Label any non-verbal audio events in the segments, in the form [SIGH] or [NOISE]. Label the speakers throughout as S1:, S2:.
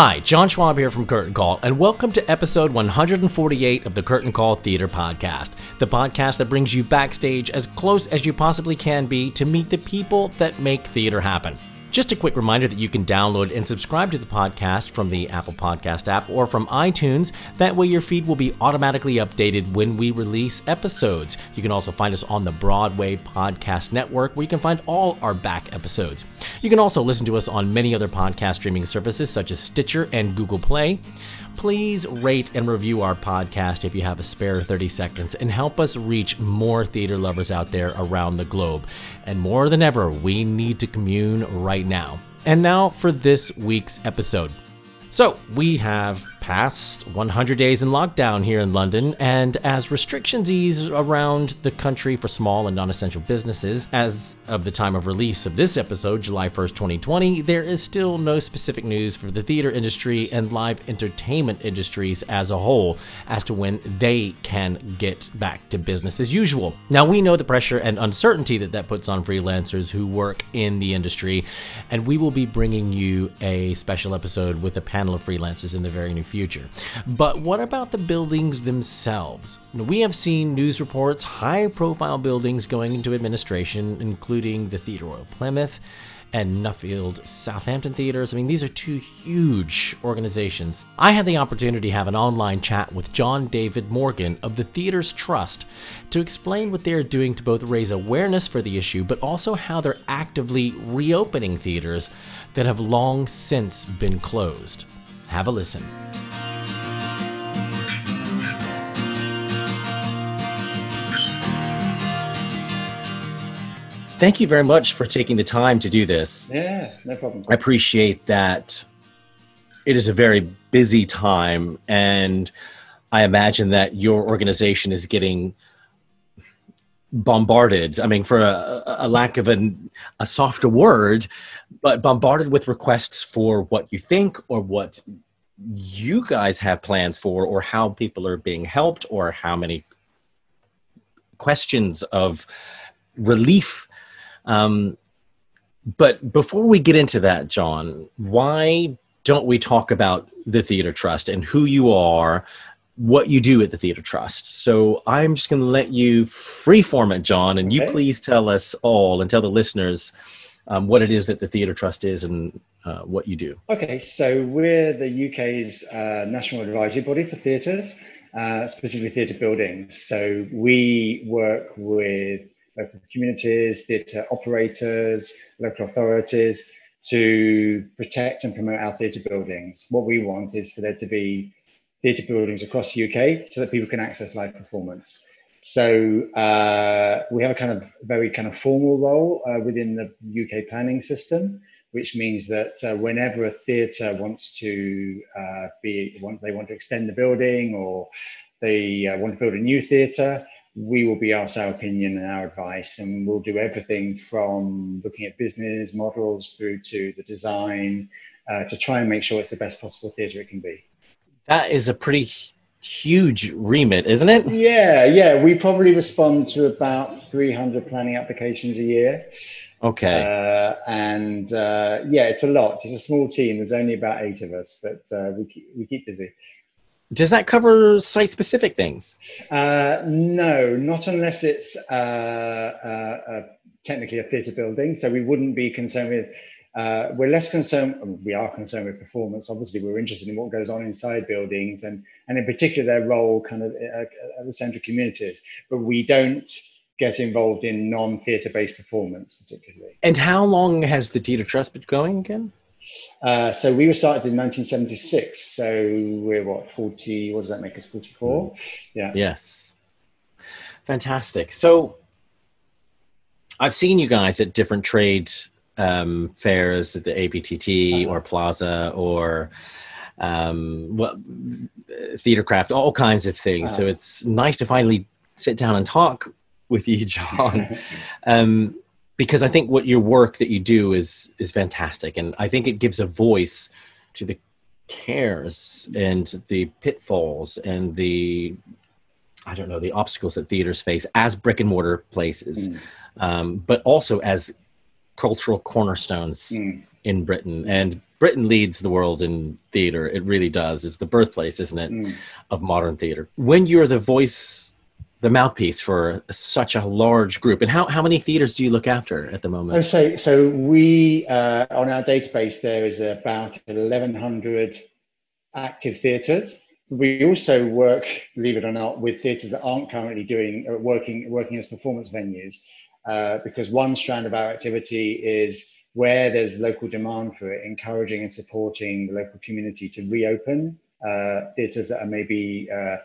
S1: Hi, John Schwab here from Curtain Call, and welcome to episode 148 of the Curtain Call Theater Podcast, the podcast that brings you backstage as close as you possibly can be to meet the people that make theater happen. Just a quick reminder that you can download and subscribe to the podcast from the Apple Podcast app or from iTunes. That way, your feed will be automatically updated when we release episodes. You can also find us on the Broadway Podcast Network, where you can find all our back episodes. You can also listen to us on many other podcast streaming services such as Stitcher and Google Play. Please rate and review our podcast if you have a spare 30 seconds and help us reach more theater lovers out there around the globe. And more than ever, we need to commune right now. And now for this week's episode. So, we have passed 100 days in lockdown here in London, and as restrictions ease around the country for small and non essential businesses, as of the time of release of this episode, July 1st, 2020, there is still no specific news for the theater industry and live entertainment industries as a whole as to when they can get back to business as usual. Now, we know the pressure and uncertainty that that puts on freelancers who work in the industry, and we will be bringing you a special episode with a panel of freelancers in the very near future. But what about the buildings themselves? We have seen news reports, high profile buildings going into administration, including the Theatre Royal Plymouth and Nuffield Southampton Theaters. I mean, these are two huge organizations. I had the opportunity to have an online chat with John David Morgan of the Theaters Trust to explain what they are doing to both raise awareness for the issue, but also how they're actively reopening theaters that have long since been closed. Have a listen. Thank you very much for taking the time to do this.
S2: Yeah, no problem.
S1: I appreciate that it is a very busy time, and I imagine that your organization is getting bombarded. I mean, for a, a lack of an, a softer word, but bombarded with requests for what you think or what you guys have plans for, or how people are being helped, or how many questions of relief um, but before we get into that, John, why don't we talk about the Theater Trust and who you are, what you do at the Theater Trust? So I'm just going to let you freeform it, John, and you please tell us all and tell the listeners um, what it is that the Theater Trust is and uh, what you do.
S2: Okay, so we're the UK's uh, national advisory body for theatres, uh, specifically theatre buildings. So we work with local communities, theatre operators, local authorities to protect and promote our theatre buildings. What we want is for there to be theatre buildings across the UK so that people can access live performance. So uh, we have a kind of very kind of formal role uh, within the UK planning system, which means that uh, whenever a theatre wants to uh, be, want, they want to extend the building or they uh, want to build a new theatre, we will be asked our opinion and our advice, and we'll do everything from looking at business models through to the design uh, to try and make sure it's the best possible theatre it can be.
S1: That is a pretty huge remit, isn't it?
S2: Yeah, yeah, we probably respond to about 300 planning applications a year.
S1: Okay.
S2: Uh, and uh, yeah, it's a lot. It's a small team. There's only about eight of us, but uh, we, keep, we keep busy.
S1: Does that cover site specific things?
S2: Uh, no, not unless it's uh, uh, uh, technically a theatre building. So we wouldn't be concerned with. Uh, we're less concerned. We are concerned with performance. Obviously, we're interested in what goes on inside buildings, and and in particular their role, kind of uh, at the centre of communities. But we don't get involved in non-theatre based performance, particularly.
S1: And how long has the Theatre Trust been going again?
S2: Uh, so we were started in 1976. So we're what 40? What does that make us? 44? Yeah.
S1: Yes. Fantastic. So I've seen you guys at different trade um, fairs at the ABTT or PLASA or um, well, theater craft, all kinds of things. So it's nice to finally sit down and talk with you, John, [LAUGHS] um, because I think what your work that you do is is fantastic, and I think it gives a voice to the cares and the pitfalls and the I don't know the obstacles that theaters face as brick and mortar places, mm. um, but also as cultural cornerstones mm. in Britain. And Britain leads the world in theater. It really does. It's the birthplace, isn't it, mm. of modern theater. When you're the voice, the mouthpiece for such a large group, and how, how many theaters do you look after at the
S2: Oh,
S1: moment?
S2: so, so we, uh, on our database, there is about 1,100 active theatres. We also work, believe it or not, with theatres that aren't currently doing uh, working working as performance venues, uh, because one strand of our activity is where there's local demand for it, encouraging and supporting the local community to reopen uh, theatres that are maybe uh,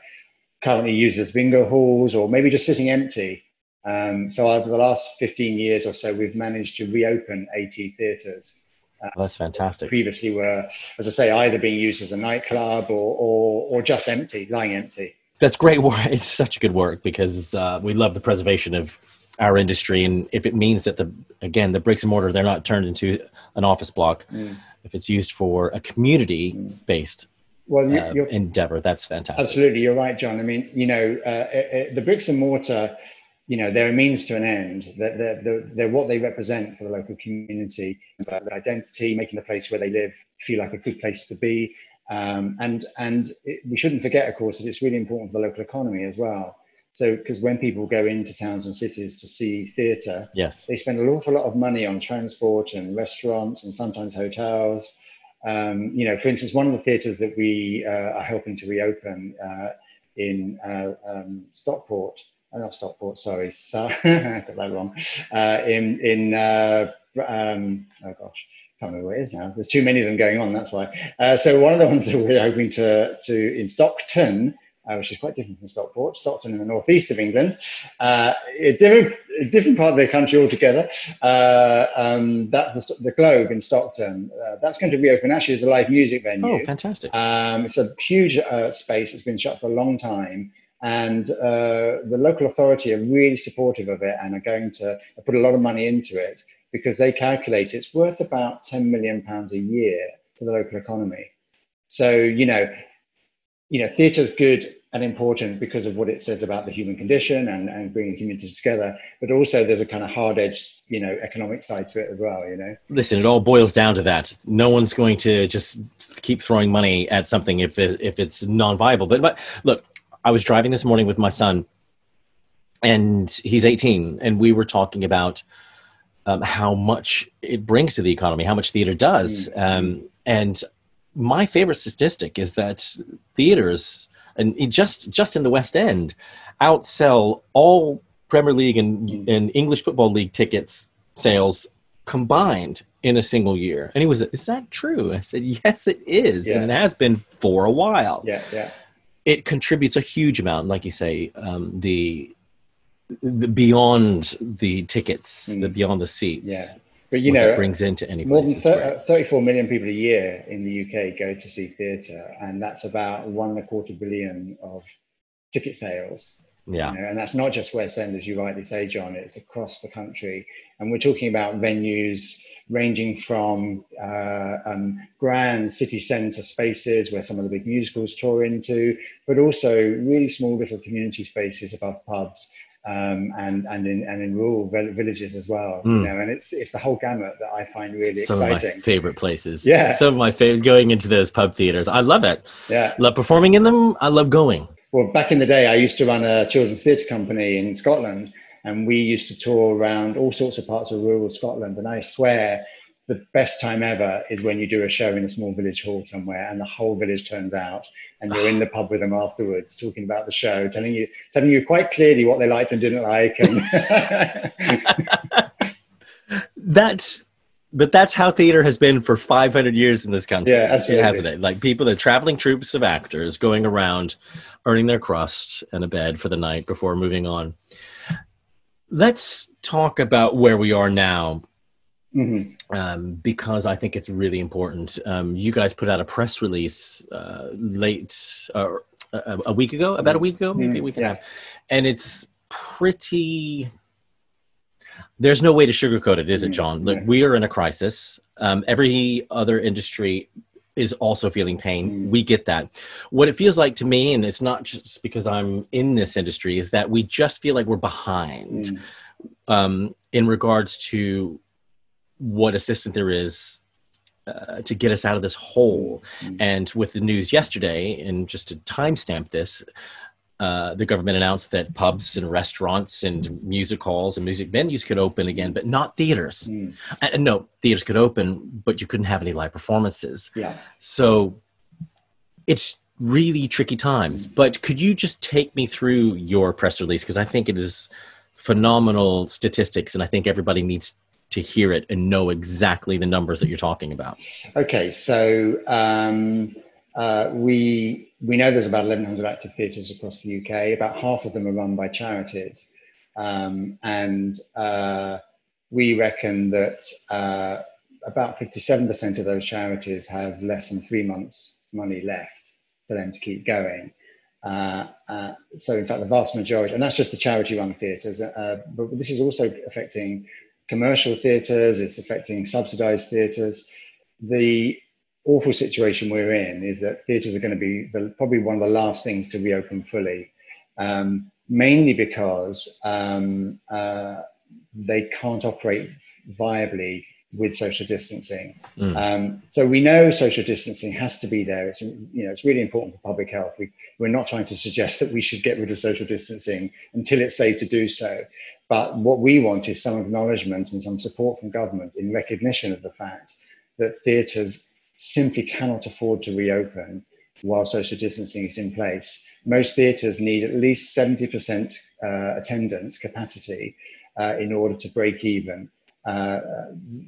S2: currently used as bingo halls or maybe just sitting empty. Um, so over the last 15 years or so, we've managed to reopen 80 theatres.
S1: That's fantastic.
S2: Previously were, as I say, either being used as a nightclub or, or, or just empty, lying empty.
S1: That's great work. [LAUGHS] It's such good work because uh, we love the preservation of our industry, and if it means that the again the bricks and mortar they're not turned into an office block, if it's used for a community-based
S2: Well, you,
S1: uh,
S2: you're,
S1: endeavor, that's fantastic.
S2: Absolutely, you're right, John. I mean, you know, uh, uh, the bricks and mortar, you know, they're a means to an end. They're, they're, they're, they're what they represent for the local community, about the identity, making the place where they live feel like a good place to be. Um, and and it, we shouldn't forget, of course, that it's really important for the local economy as well. So, because when people go into towns and cities to see theatre,
S1: Yes.
S2: they spend an awful lot of money on transport and restaurants and sometimes hotels. Um, you know, for instance, one of the theatres that we uh, are helping to reopen uh, in uh, um, Stockport, uh, not Stockport, sorry, so, [LAUGHS] I got that wrong. Uh, in in uh, um, oh gosh, I can't remember where it is now. There's too many of them going on. That's why. So one of the ones that we're hoping to to in Stockton, uh, which is quite different from Stockport, Stockton in the northeast of England, uh, a different a different part of the country altogether. Uh, um, that's the, the Globe in Stockton. Uh, that's going to reopen actually as a live music venue.
S1: Oh, fantastic.
S2: Um, it's a huge uh, space. It's been shut for a long time. And uh, the local authority are really supportive of it and are going to put a lot of money into it because they calculate it's worth about 10 million pounds a year to the local economy. So, you know, you know, theatre is good and important because of what it says about the human condition and, and bringing communities together. But also there's a kind of hard edged, you know, economic side to it as well, you know.
S1: Listen, it all boils down to that. No one's going to just keep throwing money at something if it, if it's non-viable. But, but look, I was driving this morning with my son, and he's 18, and we were talking about um, how much it brings to the economy, how much theater does. Um, and my favorite statistic is that theaters, and just just in the West End, outsell all Premier League and, and English Football League tickets sales combined in a single year. And he was, is that true? I said, yes, it is, and it has been for a while
S2: Yeah, yeah.
S1: it contributes a huge amount, like you say, um, the, the beyond the tickets, the beyond the seats.
S2: Mm. Yeah. But you
S1: what
S2: know,
S1: brings into any
S2: more than
S1: is
S2: thir-
S1: great.
S2: uh, 34 million people a year in the UK go to see theatre, and that's about one and a quarter billion of ticket sales.
S1: yeah,
S2: You know, and that's not just West End, as you rightly say, John. It's across the country, and we're talking about venues ranging from uh, um, grand city centre spaces where some of the big musicals tour into, but also really small little community spaces above pubs. Um, and and in and in rural vill- villages as well, you
S1: Mm.
S2: know, and it's it's the whole gamut that I find really
S1: some of my favorite places.
S2: Yeah.
S1: some of my favorite going into those pub theaters. I love it.
S2: Yeah.
S1: Love performing in them. I love going.
S2: Well, back in the day, I used to run a children's theatre company in Scotland, and we used to tour around all sorts of parts of rural Scotland. And I swear, the best time ever is when you do a show in a small village hall somewhere, and the whole village turns out, and you're in the pub with them afterwards, talking about the show, telling you telling you quite clearly what they liked and didn't like. And [LAUGHS]
S1: That's but that's how theater has been for 500 years in this country.
S2: Yeah, absolutely.
S1: Hasn't it? Like people, the traveling troupes of actors going around earning their crust and a bed for the night before moving on. Let's talk about where we are now
S2: Mhm.
S1: um, because I think it's really important. Um, you guys put out a press release uh, late, uh, a, a week ago, about a week ago, maybe a week and a
S2: Yeah.
S1: half, and it's pretty. There's no way to sugarcoat it, is it,
S2: Mm,
S1: John? Look,
S2: yeah.
S1: we are in a crisis. Um, every other industry is also feeling pain.
S2: Mm.
S1: We get that. What it feels like to me, and it's not just because I'm in this industry, is that we just feel like we're behind
S2: Mm.
S1: um, in regards to what assistance there is uh, to get us out of this hole.
S2: Mm.
S1: And with the news yesterday, and just to timestamp this, uh, the government announced that pubs and restaurants and music halls and music venues could open again, but not theaters.
S2: Mm.
S1: And no, theaters could open, but you couldn't have any live performances.
S2: Yeah.
S1: So it's really tricky times. But could you just take me through your press release? Because I think it is phenomenal statistics, and I think everybody needs to hear it and know exactly the numbers that you're talking about.
S2: Okay, so um, uh, we we know there's about 1,100 active theatres across the UK. About half of them are run by charities, um, and uh, we reckon that uh, about 57% of those charities have less than three months' money left for them to keep going. Uh, uh, so, in fact, the vast majority, and that's just the charity-run theatres, uh, but this is also affecting commercial theatres. It's affecting subsidised theatres. The awful situation we're in is that theatres are going to be the, probably one of the last things to reopen fully, um, mainly because um, uh, they can't operate viably with social distancing.
S1: Mm.
S2: Um, so we know social distancing has to be there. It's you know it's really important for public health. We, we're not trying to suggest that we should get rid of social distancing until it's safe to do so. But what we want is some acknowledgement and some support from government in recognition of the fact that theatres simply cannot afford to reopen while social distancing is in place. Most theatres need at least 70% uh, attendance capacity uh, in order to break even. Uh,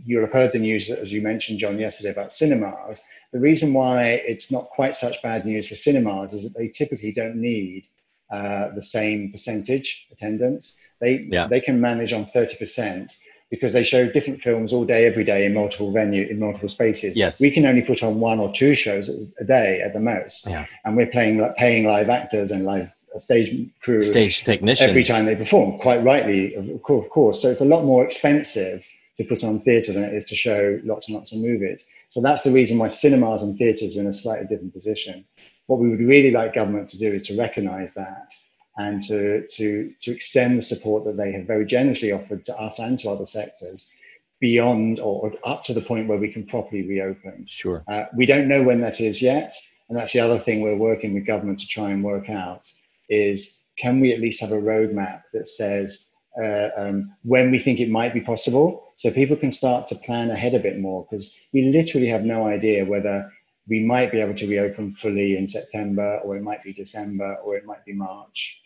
S2: you'll have heard the news, as you mentioned, John, yesterday about cinemas. The reason why it's not quite such bad news for cinemas is that they typically don't need uh, the same percentage attendance. They
S1: Yeah.
S2: they can manage on 30% because they show different films all day, every day in multiple venue, in multiple spaces.
S1: Yes.
S2: We can only put on one or two shows a day at the most.
S1: Yeah.
S2: And we're playing, like, paying live actors and live uh, stage crew
S1: Stage technicians.
S2: every time they perform, quite rightly, of course. So it's a lot more expensive to put on theatre than it is to show lots and lots of movies. So that's the reason why cinemas and theatres are in a slightly different position. What we would really like government to do is to recognise that and to, to, to extend the support that they have very generously offered to us and to other sectors beyond or up to the point where we can properly reopen.
S1: Sure.
S2: Uh, we don't know when that is yet, and that's the other thing we're working with government to try and work out is can we at least have a roadmap that says uh, um, when we think it might be possible, so people can start to plan ahead a bit more because we literally have no idea whether we might be able to reopen fully in September, or it might be December, or it might be March,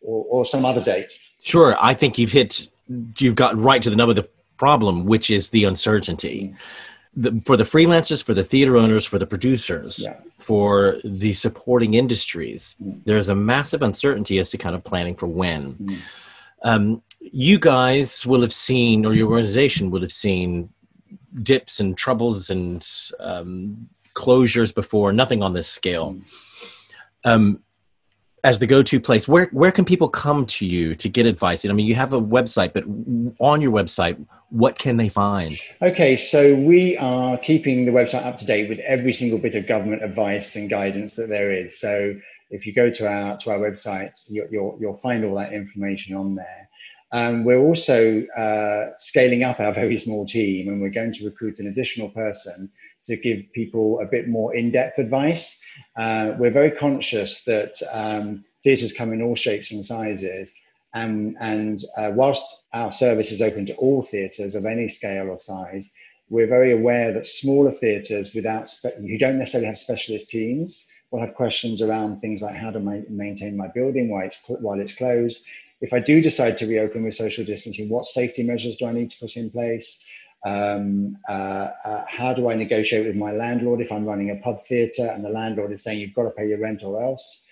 S2: or, or some other date.
S1: Sure. I think you've hit, you've got right to the nub of the problem, which is the uncertainty. The, for the freelancers, for the theater owners, for the producers,
S2: Yeah.
S1: for the supporting industries,
S2: Mm.
S1: there's a massive uncertainty as to kind of planning for when.
S2: Mm.
S1: Um, you guys will have seen, or your organization will have seen, dips and troubles and um, closures before. Nothing on this scale. Um, as the go-to place, where where can people come to you to get advice? And I mean, you have a website, but on your website, what can they find?
S2: Okay, so we are keeping the website up to date with every single bit of government advice and guidance that there is. So if you go to our to our website, you, you'll you'll find all that information on there. Um, we're also uh, scaling up our very small team, and we're going to recruit an additional person to give people a bit more in-depth advice. Uh, we're very conscious that um, theatres come in all shapes and sizes, and, and uh, whilst our service is open to all theatres of any scale or size, we're very aware that smaller theatres without spe- who don't necessarily have specialist teams will have questions around things like how to ma- maintain my building while it's, cl- while it's closed. If I do decide to reopen with social distancing, what safety measures do I need to put in place? Um, uh, uh, how do I negotiate with my landlord if I'm running a pub theatre and the landlord is saying you've got to pay your rent or else?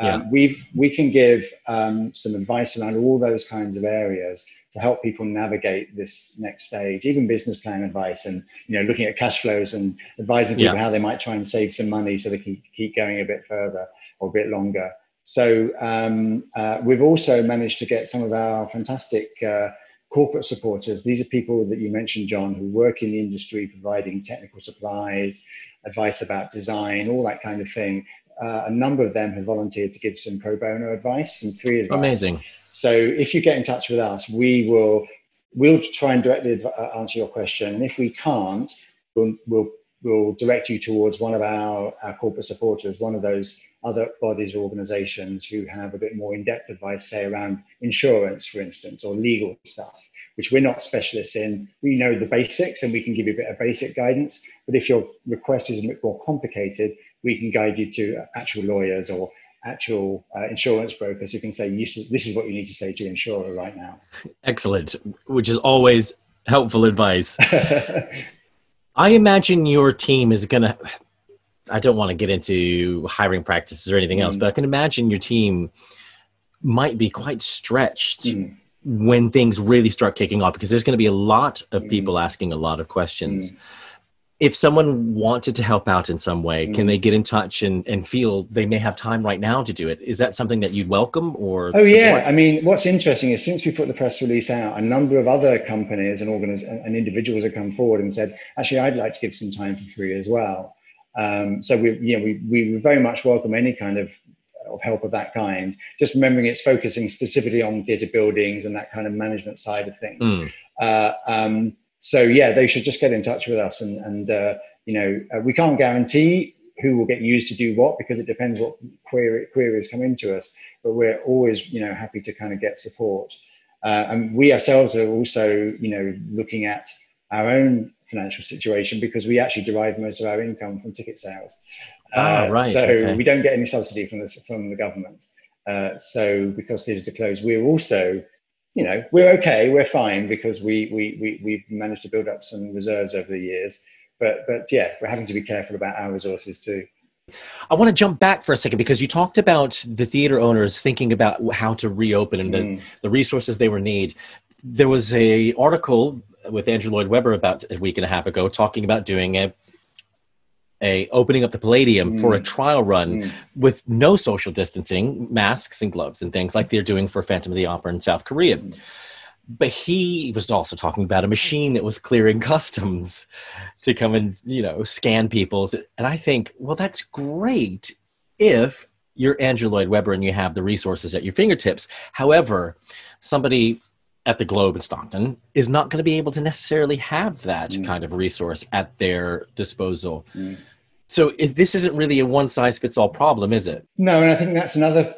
S2: Um,
S1: Yeah.
S2: We've we can give um, some advice around all those kinds of areas to help people navigate this next stage, even business plan advice and you know looking at cash flows and advising people
S1: Yeah.
S2: how they might try and save some money so they can keep going a bit further. or a bit longer. So um, uh, we've also managed to get some of our fantastic uh, corporate supporters. These are people that you mentioned, John, who work in the industry providing technical supplies, advice about design, all that kind of thing. Uh, a number of them have volunteered to give some pro bono advice, some free advice.
S1: Amazing.
S2: So if you get in touch with us, we will we'll try and directly uh, answer your question. And if we can't, we'll, we'll, we'll direct you towards one of our, our corporate supporters, one of those other bodies or organizations who have a bit more in-depth advice, say around insurance, for instance, or legal stuff, which we're not specialists in. We know the basics and we can give you a bit of basic guidance. But if your request is a bit more complicated, we can guide you to actual lawyers or actual uh, insurance brokers who can say this is what you need to say to your insurer right now.
S1: Excellent, which is always helpful advice. [LAUGHS] I imagine your team is going to. I don't want to get into hiring practices or anything else, mm. but I can imagine your team might be quite stretched mm. when things really start kicking off because there's going to be a lot of mm. people asking a lot of questions. If someone wanted to help out in some way, can they mm. get in touch and, and feel they may have time right now to do it? Is that something that you'd welcome or?
S2: Oh support? yeah, I mean, what's interesting is since we put the press release out, a number of other companies and organiz- and individuals have come forward and said, actually, I'd like to give some time for free as well. Um, so we, you know, we we very much welcome any kind of of help of that kind. Just remembering it's focusing specifically on theatre buildings and that kind of management side of things. Mm. Uh, um, so yeah, they should just get in touch with us. And, and uh, you know, uh, we can't guarantee who will get used to do what because it depends what query, queries come into us. But we're always, you know, happy to kind of get support. Uh, and we ourselves are also, you know, looking at our own financial situation because we actually derive most of our income from ticket sales.
S1: Ah, uh, right.
S2: So
S1: okay.
S2: we don't get any subsidy from the from the government. Uh, so because theatres are closed, we're also you know, we're okay, we're fine because we we we we've managed to build up some reserves over the years. But but yeah, we're having to be careful about our resources too.
S1: I want to jump back for a second because you talked about the theater owners thinking about how to reopen and mm. the, the resources they were need. There was a article with Andrew Lloyd Webber about a week and a half ago talking about doing a a opening up the Palladium mm. for a mm. trial run mm. with no social distancing, masks and gloves and things like they're doing for Phantom of the Opera in South Korea. Mm. But he was also talking about a machine that was clearing [LAUGHS] customs to come and you know scan people's. And I think, well, that's great if you're Andrew Lloyd Webber and you have the resources at your fingertips. However, somebody at the Globe in Stockton is not going to be able to necessarily have that mm. kind of resource at their disposal. Mm. So if this isn't really a one size fits all problem, is it?
S2: No, and I think that's another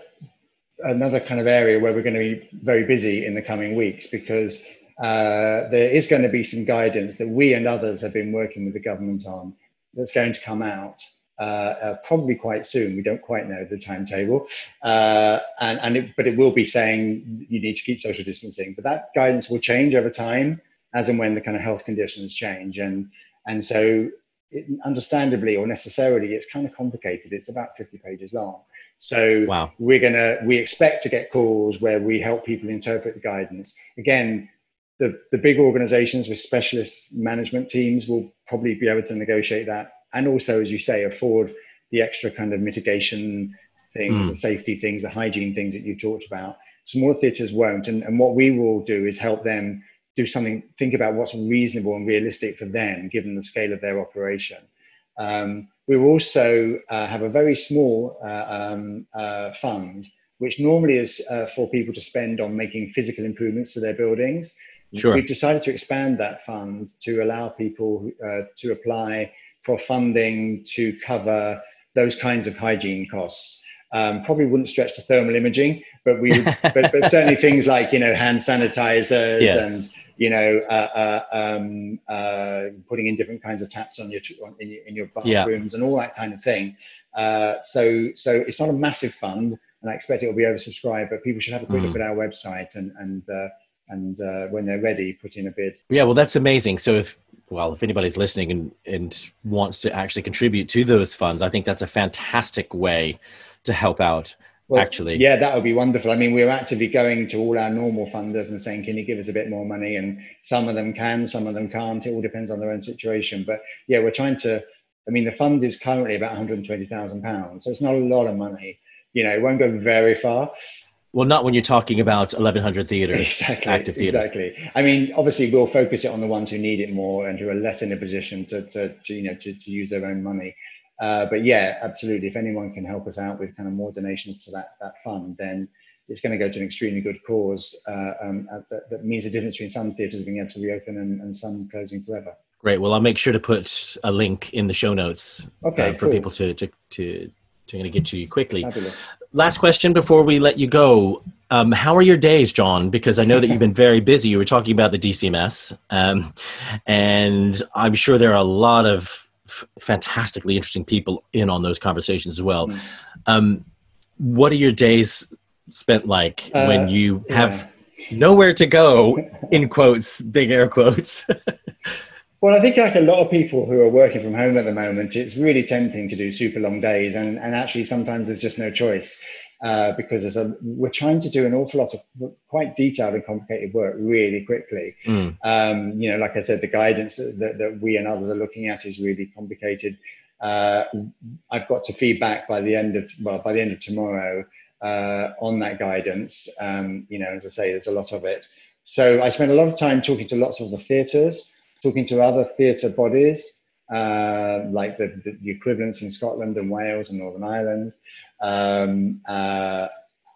S2: another kind of area where we're going to be very busy in the coming weeks because uh, there is going to be some guidance that we and others have been working with the government on that's going to come out uh, uh, probably quite soon. We don't quite know the timetable, uh, and, and it, but it will be saying you need to keep social distancing. But that guidance will change over time as and when the kind of health conditions change, and and so it, understandably or necessarily, it's kind of complicated. It's about fifty pages long. So
S1: wow.
S2: we're gonna we expect to get calls where we help people interpret the guidance. Again, the, the big organizations with specialist management teams will probably be able to negotiate that and also, as you say, afford the extra kind of mitigation things, mm. the safety things, the hygiene things that you talked about. Small theatres won't. And, and what we will do is help them do something, think about what's reasonable and realistic for them, given the scale of their operation. Um, we will also uh, have a very small uh, um, uh, fund, which normally is uh, for people to spend on making physical improvements to their buildings.
S1: Sure.
S2: We've decided to expand that fund to allow people uh, to apply for funding to cover those kinds of hygiene costs. Um, probably wouldn't stretch to thermal imaging, but we, [LAUGHS] but, but, certainly things like you know hand sanitizers
S1: yes.
S2: and you know uh, uh, um, uh, putting in different kinds of taps on your in your, in your bathrooms yeah. and all that kind of thing. Uh, so so it's not a massive fund, and I expect it will be oversubscribed, but people should have a quick mm. look at our website and and uh, and uh, when they're ready, put in a bid.
S1: Yeah, well, that's amazing. So if well, if anybody's listening and, and wants to actually contribute to those funds, I think that's a fantastic way to help out. Well, actually,
S2: yeah, that would be wonderful. I mean, we're actively going to all our normal funders and saying, "Can you give us a bit more money?" And some of them can, some of them can't. It all depends on their own situation. But yeah, we're trying to. I mean, the fund is currently about 120,000 pounds, so it's not a lot of money. You know, it won't go very far.
S1: Well, not when you're talking about 1,100 theaters,
S2: Exactly.
S1: active theaters.
S2: Exactly. I mean, obviously, we'll focus it on the ones who need it more and who are less in a position to, to, to you know, to, to use their own money. Uh, but yeah, absolutely. If anyone can help us out with kind of more donations to that that fund, then it's going to go to an extremely good cause uh, um, uh, that, that means the difference between some theatres being able to reopen and, and some closing forever.
S1: Great. Well, I'll make sure to put a link in the show notes
S2: Okay,
S1: uh, for
S2: cool.
S1: people to to to to kind of get to you quickly.
S2: Fabulous.
S1: Last question before we let you go. Um, how are your days, John? Because I know that you've been very busy. You were talking about the DCMS, um, and I'm sure there are a lot of f- fantastically interesting people in on those conversations as well.
S2: Mm.
S1: Um, what are your days spent like
S2: Uh,
S1: when you have nowhere to go? In quotes, big air quotes. [LAUGHS]
S2: Well, I think like a lot of people who are working from home at the moment, it's really tempting to do super long days, and, and actually sometimes there's just no choice uh, because there's a, we're trying to do an awful lot of quite detailed and complicated work really quickly.
S1: Mm.
S2: Um, you know, like I said, the guidance that, that we and others are looking at is really complicated. Uh, I've got to feedback by the end of well by the end of tomorrow uh, on that guidance. Um, you know, as I say, there's a lot of it. So I spent a lot of time talking to lots of the theatres talking to other theatre bodies, uh, like the, the, the, equivalents in Scotland and Wales and Northern Ireland. Um, uh,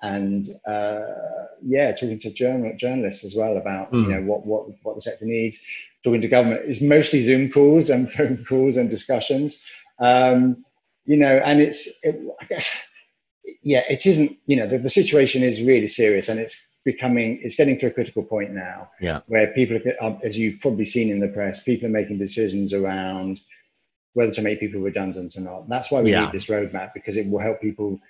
S2: and uh, yeah, talking to journal, journalists as well about
S1: Mm.
S2: you know what, what what the sector needs. Talking to government is mostly Zoom calls and [LAUGHS] phone calls and discussions. Um, you know, and it's it, [SIGHS] yeah, it isn't. You know, the, the situation is really serious, and it's becoming it's getting to a critical point now
S1: Yeah.
S2: where people are, um, as you've probably seen in the press people are making decisions around whether to make people redundant or not that's why we
S1: Yeah.
S2: need this roadmap because it will help people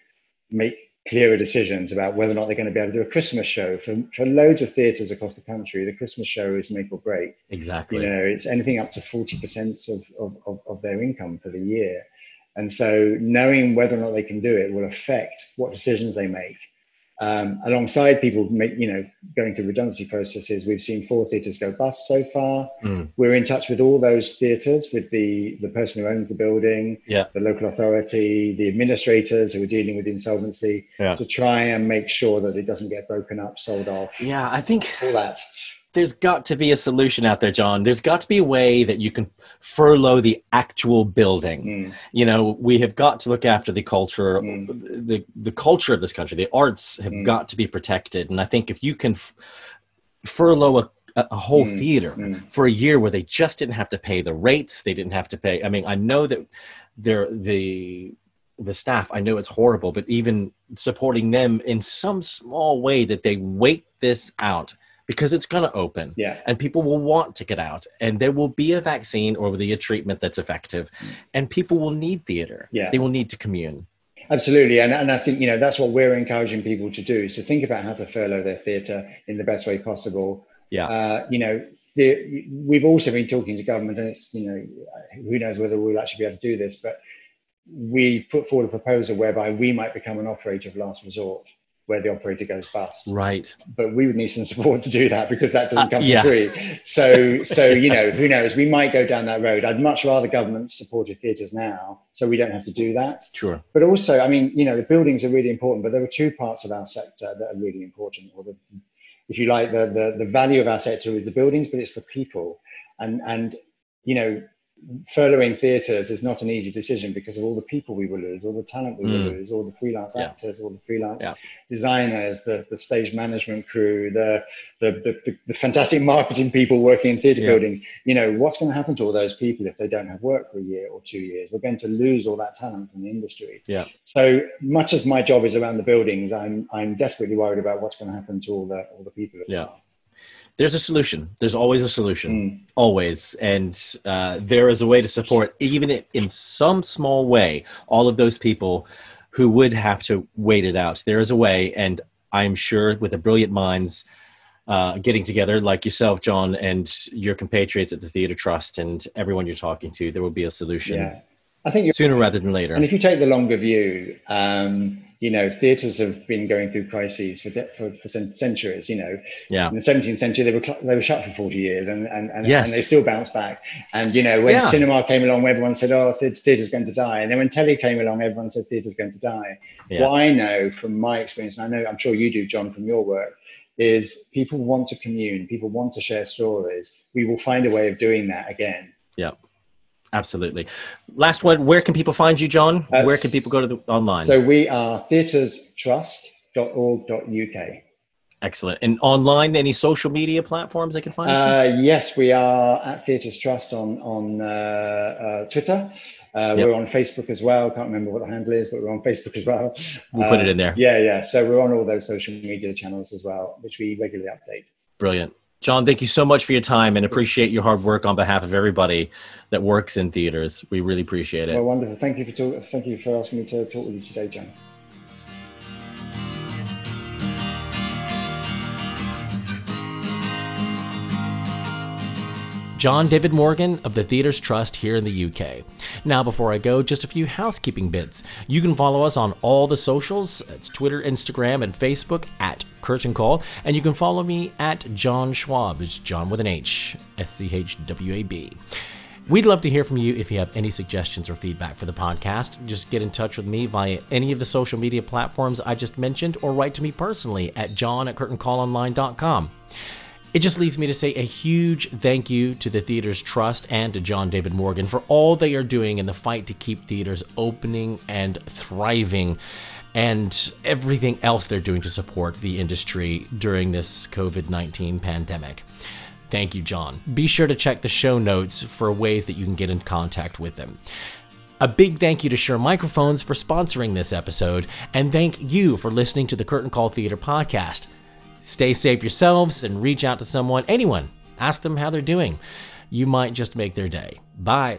S2: make clearer decisions about whether or not they're going to be able to do a christmas show for, for loads of theatres across the country the christmas show is make or break
S1: Exactly.
S2: you know it's anything up to 40% of, of, of, of their income for the year and so knowing whether or not they can do it will affect what decisions they make um, alongside people make you know going through redundancy processes we've seen four theatres go bust so far
S1: Mm.
S2: we're in touch with all those theatres with the the person who owns the building
S1: Yeah.
S2: the local authority the administrators who are dealing with insolvency
S1: Yeah.
S2: to try and make sure that it doesn't get broken up sold off
S1: Yeah, I think
S2: all that
S1: there's got to be a solution out there, John. There's got to be a way that you can furlough the actual building.
S2: Mm.
S1: You know, we have got to look after the culture,
S2: Mm.
S1: the the culture of this country. The arts have
S2: Mm.
S1: got to be protected, and I think if you can f- furlough a, a whole
S2: Mm.
S1: theater
S2: Mm.
S1: for a year where they just didn't have to pay the rates, they didn't have to pay. I mean, I know that they're the the staff i know it's horrible but even supporting them in some small way that they wait this out because it's going to open.
S2: Yeah.
S1: And people will want to get out and there will be a vaccine or be a treatment that's effective. And people will need theater.
S2: Yeah.
S1: they will need to commune.
S2: Absolutely, and, and I think you know that's what we're encouraging people to do is to think about how to furlough their theatre in the best way possible.
S1: Yeah.
S2: Uh, you know, the, we've also been talking to government, and it's you know, who knows whether we'll actually be able to do this, but we put forward a proposal whereby we might become an operator of last resort, where the operator goes bust.
S1: right
S2: But we would need some support to do that because that doesn't
S1: Uh,
S2: come
S1: yeah.
S2: for free. So, [LAUGHS] so you know, who knows? We might go down that road. I'd much rather government supported theatres now, so we don't have to do that
S1: sure
S2: but also i mean you know the buildings are really important but there are two parts of our sector that are really important or the, if you like the, the the value of our sector is the buildings but it's the people and and you know furloughing theatres is not an easy decision because of all the people we will lose all the talent we will
S1: Mm.
S2: lose all the freelance
S1: Yeah.
S2: actors all the freelance
S1: Yeah.
S2: designers the the stage management crew the the, the, the, the fantastic [LAUGHS] marketing people working in theatre
S1: Yeah.
S2: buildings you know what's going to happen to all those people if they don't have work for a year or two years we're going to lose all that talent from the industry
S1: Yeah.
S2: so much as my job is around the buildings i'm i'm desperately worried about what's going to happen to all the all the people
S1: Yeah. There's a solution. There's always a solution.
S2: Mm.
S1: always. And uh, there is a way to support even in some small way all of those people who would have to wait it out. There is a way and i'm sure with the brilliant minds uh, getting together like yourself john and your compatriots at the theater trust and everyone you're talking to there will be a solution
S2: yeah. I think
S1: sooner rather than later.
S2: And if you take the longer view, um, you know, theatres have been going through crises for, de- for, for centuries. You know,
S1: yeah.
S2: In the 17th century, they were they were shut for 40 years, and and and,
S1: yes.
S2: and they still bounced back. And you know, when yeah. cinema came along, everyone said, "Oh, the- theatre's going to die," and then when telly came along, everyone said, "Theatre's going to die."
S1: Yeah.
S2: What I know from my experience, and I know I'm sure you do, John, from your work, is people want to commune, people want to share stories. We will find a way of doing that again.
S1: Yeah. Absolutely. Last one, where can people find you, John?
S2: Uh,
S1: where can people go to the online?
S2: So we are theatrestrust.org.uk.
S1: Excellent. And online, any social media platforms they can find
S2: uh. Yes, we are at Theatres Trust on on uh, uh, Twitter. Uh, yep. We're on Facebook as well. Can't remember what the handle is, but we're on Facebook as well.
S1: We'll put it in there.
S2: Yeah, yeah. So we're on all those social media channels as well, which we regularly update.
S1: Brilliant. John, thank you so much for your time and appreciate your hard work on behalf of everybody that works in theaters. We really appreciate it.
S2: Well, wonderful. Thank you for talk- thank you for asking me to talk with you today, John.
S1: John David Morgan of the Theatres Trust here in the UK. Now, before I go, just a few housekeeping bits. You can follow us on all the socials. It's Twitter, Instagram, and Facebook at Curtain Call. And you can follow me at John Schwab. It's John with an H, S C H W A B. We'd love to hear from you if you have any suggestions or feedback for the podcast. Just get in touch with me via any of the social media platforms I just mentioned or write to me personally at john at curtaincallonline.com. It just leaves me to say a huge thank you to the Theatres Trust and to John David Morgan for all they are doing in the fight to keep theaters opening and thriving and everything else they're doing to support the industry during this COVID 19 pandemic. Thank you, John. Be sure to check the show notes for ways that you can get in contact with them. A big thank you to Shure Microphones for sponsoring this episode, and thank you for listening to the Curtain Call Theater podcast. Stay safe yourselves and reach out to someone, anyone. Ask them how they're doing. You might just make their day. Bye.